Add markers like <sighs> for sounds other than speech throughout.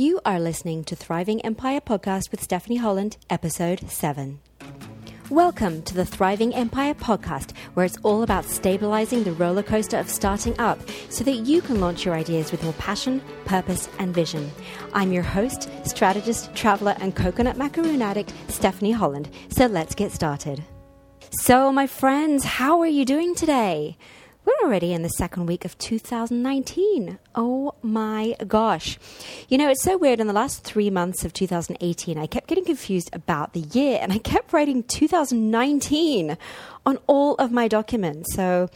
You are listening to Thriving Empire Podcast with Stephanie Holland, episode 7. Welcome to the Thriving Empire Podcast, where it's all about stabilizing the roller coaster of starting up so that you can launch your ideas with more passion, purpose, and vision. I'm your host, strategist, traveler, and coconut macaroon addict, Stephanie Holland. So let's get started. So, my friends, how are you doing today? We're already in the second week of 2019. Oh my gosh. You know, it's so weird. In the last three months of 2018, I kept getting confused about the year and I kept writing 2019 on all of my documents. So,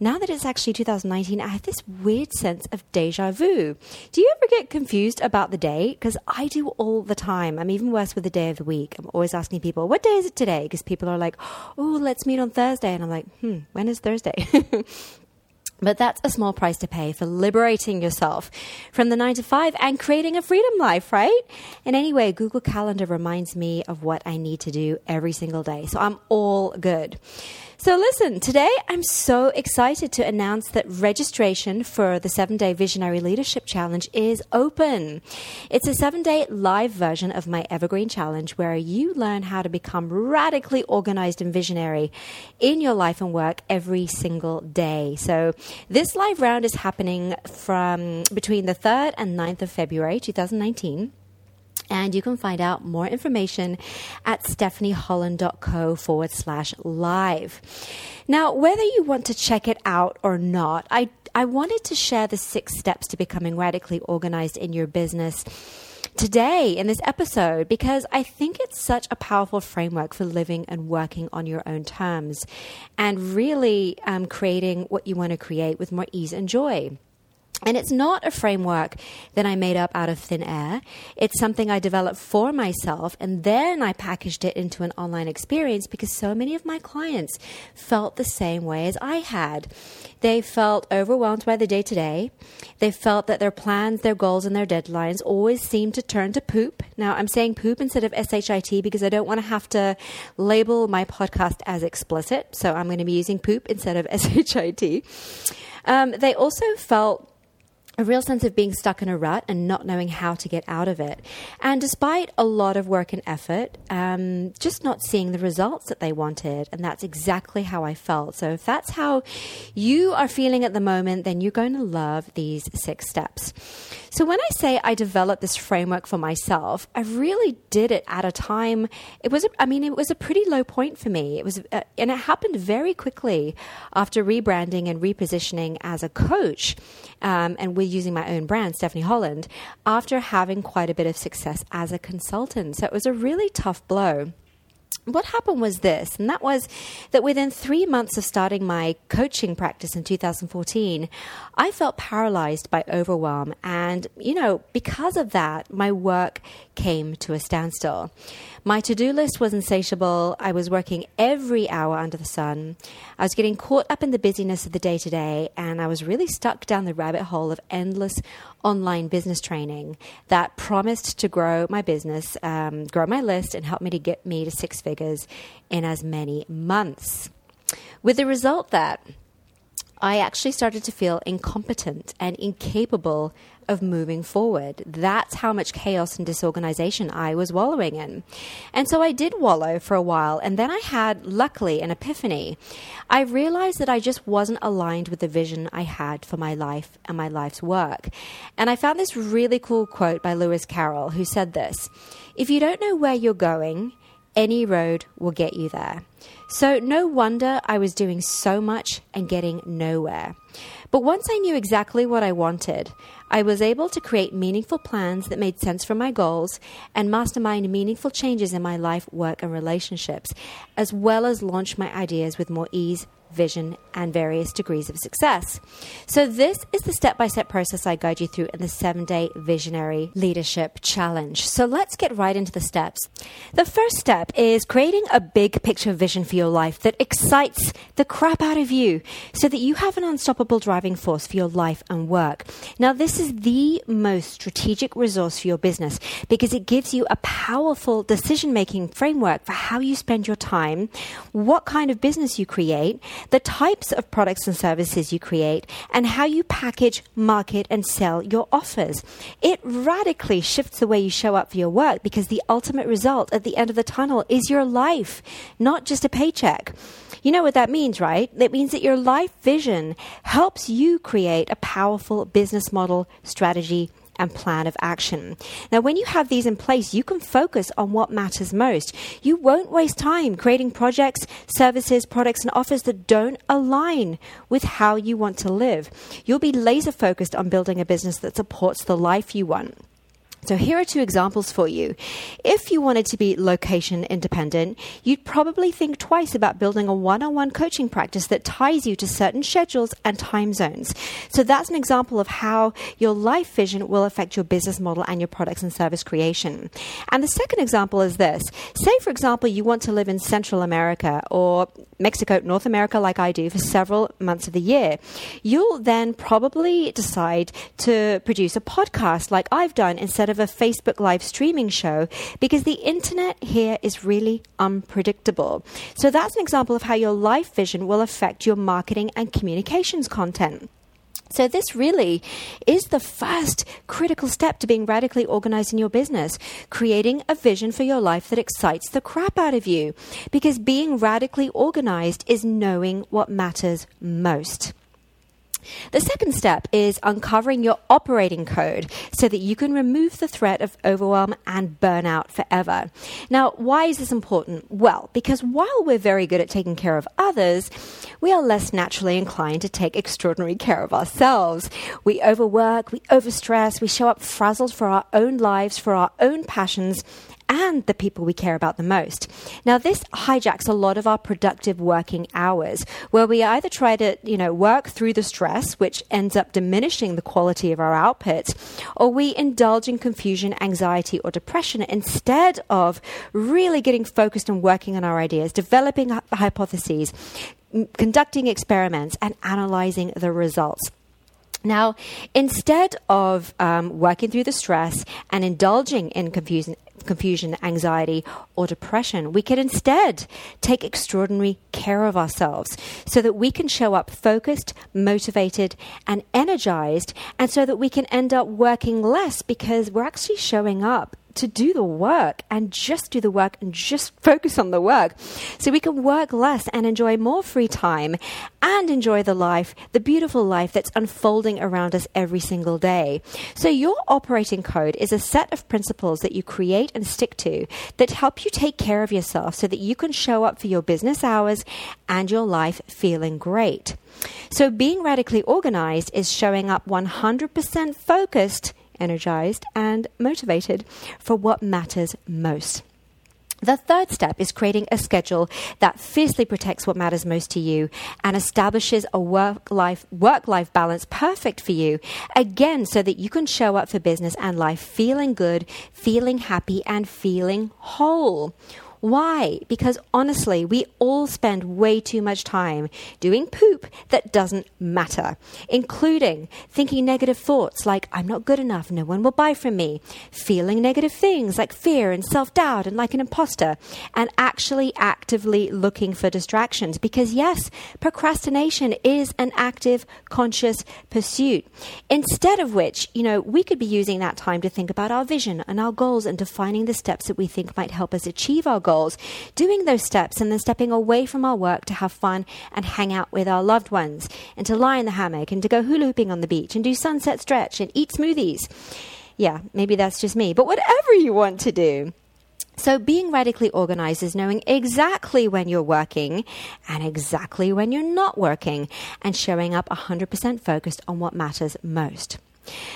now that it's actually 2019, I have this weird sense of deja vu. Do you ever get confused about the day? Because I do all the time. I'm even worse with the day of the week. I'm always asking people, what day is it today? Because people are like, oh, let's meet on Thursday. And I'm like, hmm, when is Thursday? <laughs> But that's a small price to pay for liberating yourself from the nine to five and creating a freedom life, right? And anyway, Google Calendar reminds me of what I need to do every single day. So I'm all good. So, listen, today I'm so excited to announce that registration for the seven day Visionary Leadership Challenge is open. It's a seven day live version of my Evergreen Challenge where you learn how to become radically organized and visionary in your life and work every single day. So, this live round is happening from between the 3rd and 9th of February 2019. And you can find out more information at stephanieholland.co forward slash live. Now, whether you want to check it out or not, I, I wanted to share the six steps to becoming radically organized in your business today in this episode because I think it's such a powerful framework for living and working on your own terms and really um, creating what you want to create with more ease and joy. And it's not a framework that I made up out of thin air. It's something I developed for myself, and then I packaged it into an online experience because so many of my clients felt the same way as I had. They felt overwhelmed by the day to day. They felt that their plans, their goals, and their deadlines always seemed to turn to poop. Now, I'm saying poop instead of SHIT because I don't want to have to label my podcast as explicit. So I'm going to be using poop instead of <laughs> SHIT. Um, they also felt a real sense of being stuck in a rut and not knowing how to get out of it. And despite a lot of work and effort, um, just not seeing the results that they wanted. And that's exactly how I felt. So if that's how you are feeling at the moment, then you're going to love these six steps. So when I say I developed this framework for myself, I really did it at a time. It was, a, I mean, it was a pretty low point for me. It was, uh, and it happened very quickly after rebranding and repositioning as a coach, um, and with using my own brand, Stephanie Holland, after having quite a bit of success as a consultant. So it was a really tough blow what happened was this, and that was that within three months of starting my coaching practice in 2014, I felt paralyzed by overwhelm. And, you know, because of that, my work came to a standstill. My to do list was insatiable. I was working every hour under the sun. I was getting caught up in the busyness of the day to day, and I was really stuck down the rabbit hole of endless online business training that promised to grow my business, um, grow my list, and help me to get me to six figures in as many months. With the result that I actually started to feel incompetent and incapable of moving forward. That's how much chaos and disorganization I was wallowing in. And so I did wallow for a while, and then I had, luckily, an epiphany. I realized that I just wasn't aligned with the vision I had for my life and my life's work. And I found this really cool quote by Lewis Carroll, who said this If you don't know where you're going, any road will get you there. So, no wonder I was doing so much and getting nowhere. But once I knew exactly what I wanted, I was able to create meaningful plans that made sense for my goals and mastermind meaningful changes in my life, work, and relationships, as well as launch my ideas with more ease, vision, and various degrees of success. So, this is the step by step process I guide you through in the seven day visionary leadership challenge. So, let's get right into the steps. The first step is creating a big picture vision for your life that excites the crap out of you so that you have an unstoppable driving force for your life and work. Now, this is the most strategic resource for your business because it gives you a powerful decision making framework for how you spend your time, what kind of business you create, the types of products and services you create, and how you package, market, and sell your offers. It radically shifts the way you show up for your work because the ultimate result at the end of the tunnel is your life, not just a paycheck. You know what that means, right? That means that your life vision helps you create a powerful business model, strategy, and plan of action. Now, when you have these in place, you can focus on what matters most. You won't waste time creating projects, services, products, and offers that don't align with how you want to live. You'll be laser focused on building a business that supports the life you want. So, here are two examples for you. If you wanted to be location independent, you'd probably think twice about building a one on one coaching practice that ties you to certain schedules and time zones. So, that's an example of how your life vision will affect your business model and your products and service creation. And the second example is this say, for example, you want to live in Central America or Mexico, North America, like I do, for several months of the year. You'll then probably decide to produce a podcast like I've done instead of a Facebook live streaming show because the internet here is really unpredictable. So that's an example of how your life vision will affect your marketing and communications content. So, this really is the first critical step to being radically organized in your business, creating a vision for your life that excites the crap out of you. Because being radically organized is knowing what matters most. The second step is uncovering your operating code so that you can remove the threat of overwhelm and burnout forever. Now, why is this important? Well, because while we're very good at taking care of others, we are less naturally inclined to take extraordinary care of ourselves. We overwork, we overstress, we show up frazzled for our own lives, for our own passions, and the people we care about the most. Now, this hijacks a lot of our productive working hours, where we either try to, you know, work through the stress, which ends up diminishing the quality of our output, or we indulge in confusion, anxiety, or depression instead of really getting focused and working on our ideas, developing hypotheses, conducting experiments, and analyzing the results. Now, instead of um, working through the stress and indulging in confusion, confusion, anxiety, or depression. We can instead take extraordinary care of ourselves so that we can show up focused, motivated, and energized, and so that we can end up working less because we're actually showing up to do the work and just do the work and just <laughs> focus on the work. So we can work less and enjoy more free time and enjoy the life, the beautiful life that's unfolding around us every single day. So your operating code is a set of principles that you create and stick to that help you take care of yourself so that you can show up for your business hours and your life feeling great. So being radically organized is showing up 100% focused energized, and motivated for what matters most. The third step is creating a schedule that fiercely protects what matters most to you and establishes a work life work life balance perfect for you again so that you can show up for business and life feeling good, feeling happy and feeling whole. Why? Because honestly, we all spend way too much time doing poop that doesn't matter, including thinking negative thoughts like, I'm not good enough, no one will buy from me, feeling negative things like fear and self doubt and like an imposter, and actually actively looking for distractions. Because yes, procrastination is an active, conscious pursuit. Instead of which, you know, we could be using that time to think about our vision and our goals and defining the steps that we think might help us achieve our goals goals, doing those steps and then stepping away from our work to have fun and hang out with our loved ones and to lie in the hammock and to go hula hooping on the beach and do sunset stretch and eat smoothies. Yeah, maybe that's just me, but whatever you want to do. So, being radically organized is knowing exactly when you're working and exactly when you're not working and showing up 100% focused on what matters most.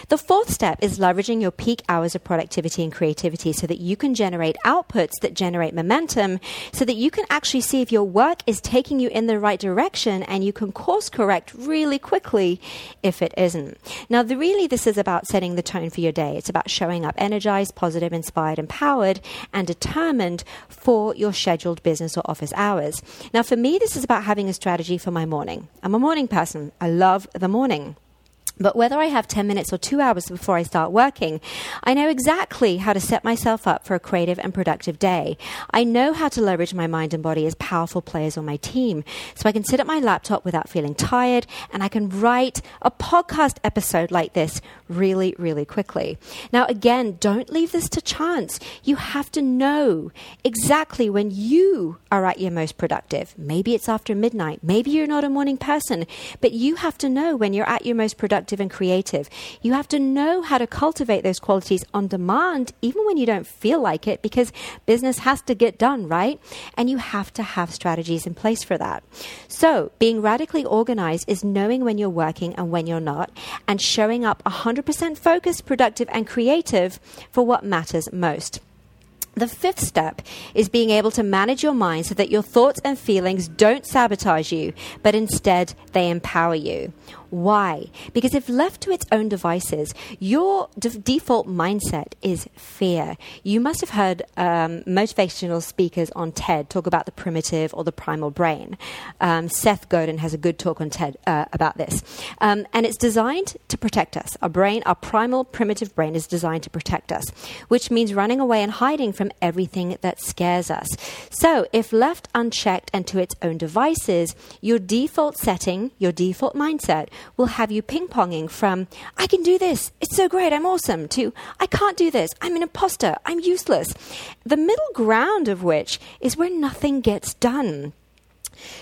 The fourth step is leveraging your peak hours of productivity and creativity so that you can generate outputs that generate momentum so that you can actually see if your work is taking you in the right direction and you can course correct really quickly if it isn't. Now, the, really, this is about setting the tone for your day. It's about showing up energized, positive, inspired, empowered, and determined for your scheduled business or office hours. Now, for me, this is about having a strategy for my morning. I'm a morning person. I love the morning. But whether I have 10 minutes or two hours before I start working, I know exactly how to set myself up for a creative and productive day. I know how to leverage my mind and body as powerful players on my team. So I can sit at my laptop without feeling tired and I can write a podcast episode like this really, really quickly. Now, again, don't leave this to chance. You have to know exactly when you are at your most productive. Maybe it's after midnight. Maybe you're not a morning person, but you have to know when you're at your most productive and creative. You have to know how to cultivate those qualities on demand, even when you don't feel like it, because business has to get done, right? And you have to have strategies in place for that. So, being radically organized is knowing when you're working and when you're not, and showing up 100% focused, productive, and creative for what matters most. The fifth step is being able to manage your mind so that your thoughts and feelings don't sabotage you, but instead they empower you. Why? Because if left to its own devices, your de- default mindset is fear. You must have heard um, motivational speakers on TED talk about the primitive or the primal brain. Um, Seth Godin has a good talk on TED uh, about this. Um, and it's designed to protect us. Our brain, our primal primitive brain, is designed to protect us, which means running away and hiding from everything that scares us. So if left unchecked and to its own devices, your default setting, your default mindset, will have you ping ponging from, I can do this, it's so great, I'm awesome, to, I can't do this, I'm an imposter, I'm useless. The middle ground of which is where nothing gets done.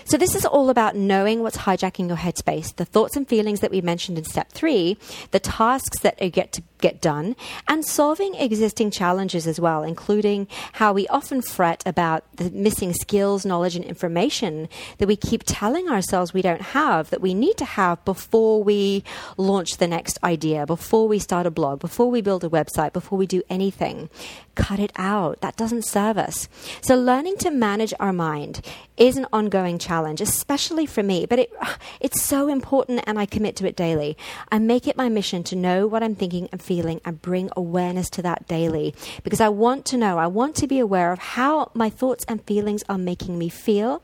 So, this is all about knowing what's hijacking your headspace, the thoughts and feelings that we mentioned in step three, the tasks that you get to get done, and solving existing challenges as well, including how we often fret about the missing skills, knowledge, and information that we keep telling ourselves we don't have, that we need to have before we launch the next idea, before we start a blog, before we build a website, before we do anything. Cut it out. That doesn't serve us. So, learning to manage our mind is an ongoing challenge, especially for me, but it, <sighs> it's so important and I commit to it daily. I make it my mission to know what I'm thinking and feeling and bring awareness to that daily because I want to know, I want to be aware of how my thoughts and feelings are making me feel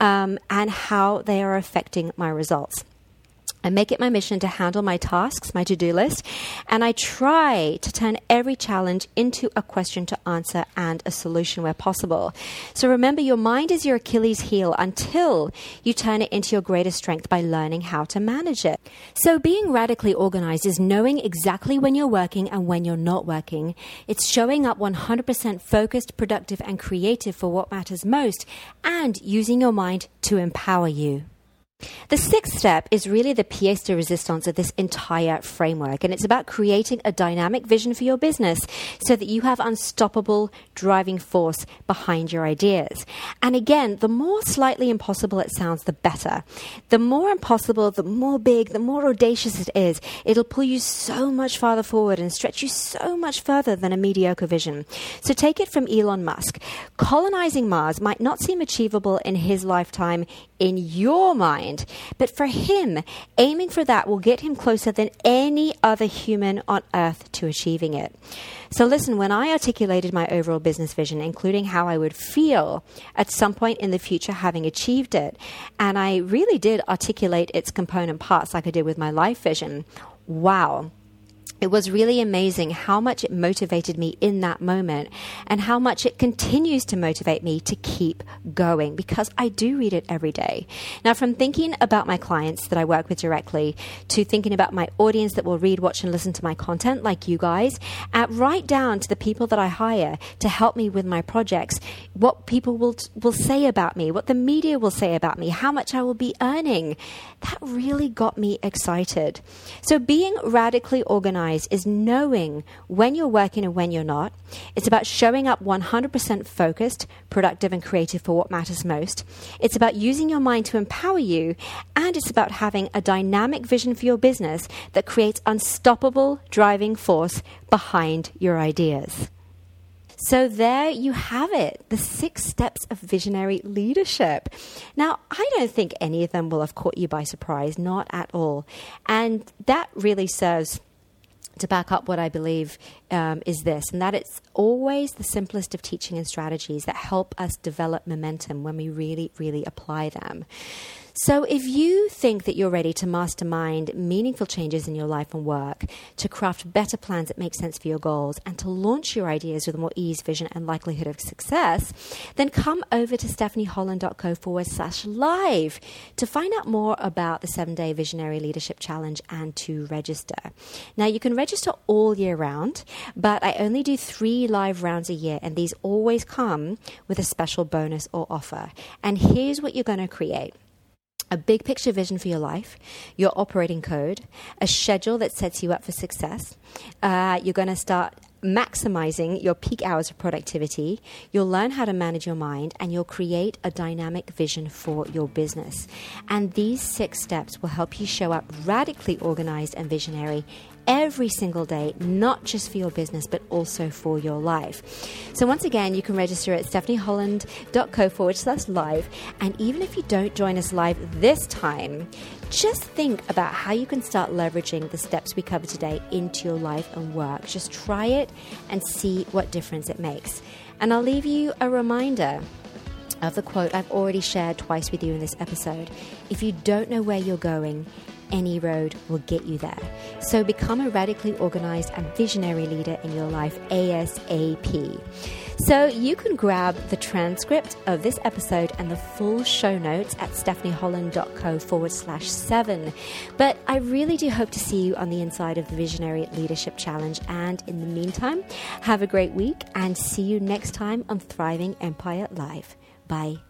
um, and how they are affecting my results. I make it my mission to handle my tasks, my to do list, and I try to turn every challenge into a question to answer and a solution where possible. So remember, your mind is your Achilles heel until you turn it into your greatest strength by learning how to manage it. So being radically organized is knowing exactly when you're working and when you're not working. It's showing up 100% focused, productive, and creative for what matters most, and using your mind to empower you. The sixth step is really the pièce de resistance of this entire framework, and it's about creating a dynamic vision for your business so that you have unstoppable driving force behind your ideas. And again, the more slightly impossible it sounds, the better. The more impossible, the more big, the more audacious it is, it'll pull you so much farther forward and stretch you so much further than a mediocre vision. So take it from Elon Musk. Colonizing Mars might not seem achievable in his lifetime in your mind. But for him, aiming for that will get him closer than any other human on earth to achieving it. So, listen, when I articulated my overall business vision, including how I would feel at some point in the future having achieved it, and I really did articulate its component parts like I did with my life vision, wow it was really amazing how much it motivated me in that moment and how much it continues to motivate me to keep going because I do read it every day. Now, from thinking about my clients that I work with directly to thinking about my audience that will read, watch, and listen to my content, like you guys, uh, right down to the people that I hire to help me with my projects, what people will, will say about me, what the media will say about me, how much I will be earning, that really got me excited. So, being radically organized is knowing when you're working and when you're not. It's about showing up 100% focused, productive, and creative for what matters most. It's about using your mind to empower you, and it's about having a dynamic vision for your business that creates unstoppable driving force behind your ideas. So, there you have it the six steps of visionary leadership. Now, I don't think any of them will have caught you by surprise, not at all. And that really serves to back up what I believe um, is this, and that it's always the simplest of teaching and strategies that help us develop momentum when we really, really apply them. So, if you think that you're ready to mastermind meaningful changes in your life and work, to craft better plans that make sense for your goals, and to launch your ideas with more ease, vision, and likelihood of success, then come over to stephanieholland.co forward slash live to find out more about the seven day visionary leadership challenge and to register. Now, you can register all year round, but I only do three live rounds a year, and these always come with a special bonus or offer. And here's what you're going to create a big picture vision for your life, your operating code, a schedule that sets you up for success. Uh, you're going to start maximizing your peak hours of productivity. You'll learn how to manage your mind and you'll create a dynamic vision for your business. And these six steps will help you show up radically organized and visionary every single day, not just for your business, but also for your life. So, once again, you can register at stephanieholland.co forward slash live. And even if you don't join us live this time, just think about how you can start leveraging the steps we covered today into your life and work. Just try it and see what difference it makes. And I'll leave you a reminder of the quote I've already shared twice with you in this episode. If you don't know where you're going, any road will get you there. So become a radically organized and visionary leader in your life ASAP. So you can grab the transcript of this episode and the full show notes at stephanieholland.co forward slash seven. But I really do hope to see you on the inside of the Visionary Leadership Challenge. And in the meantime, have a great week and see you next time on Thriving Empire Live. Bye.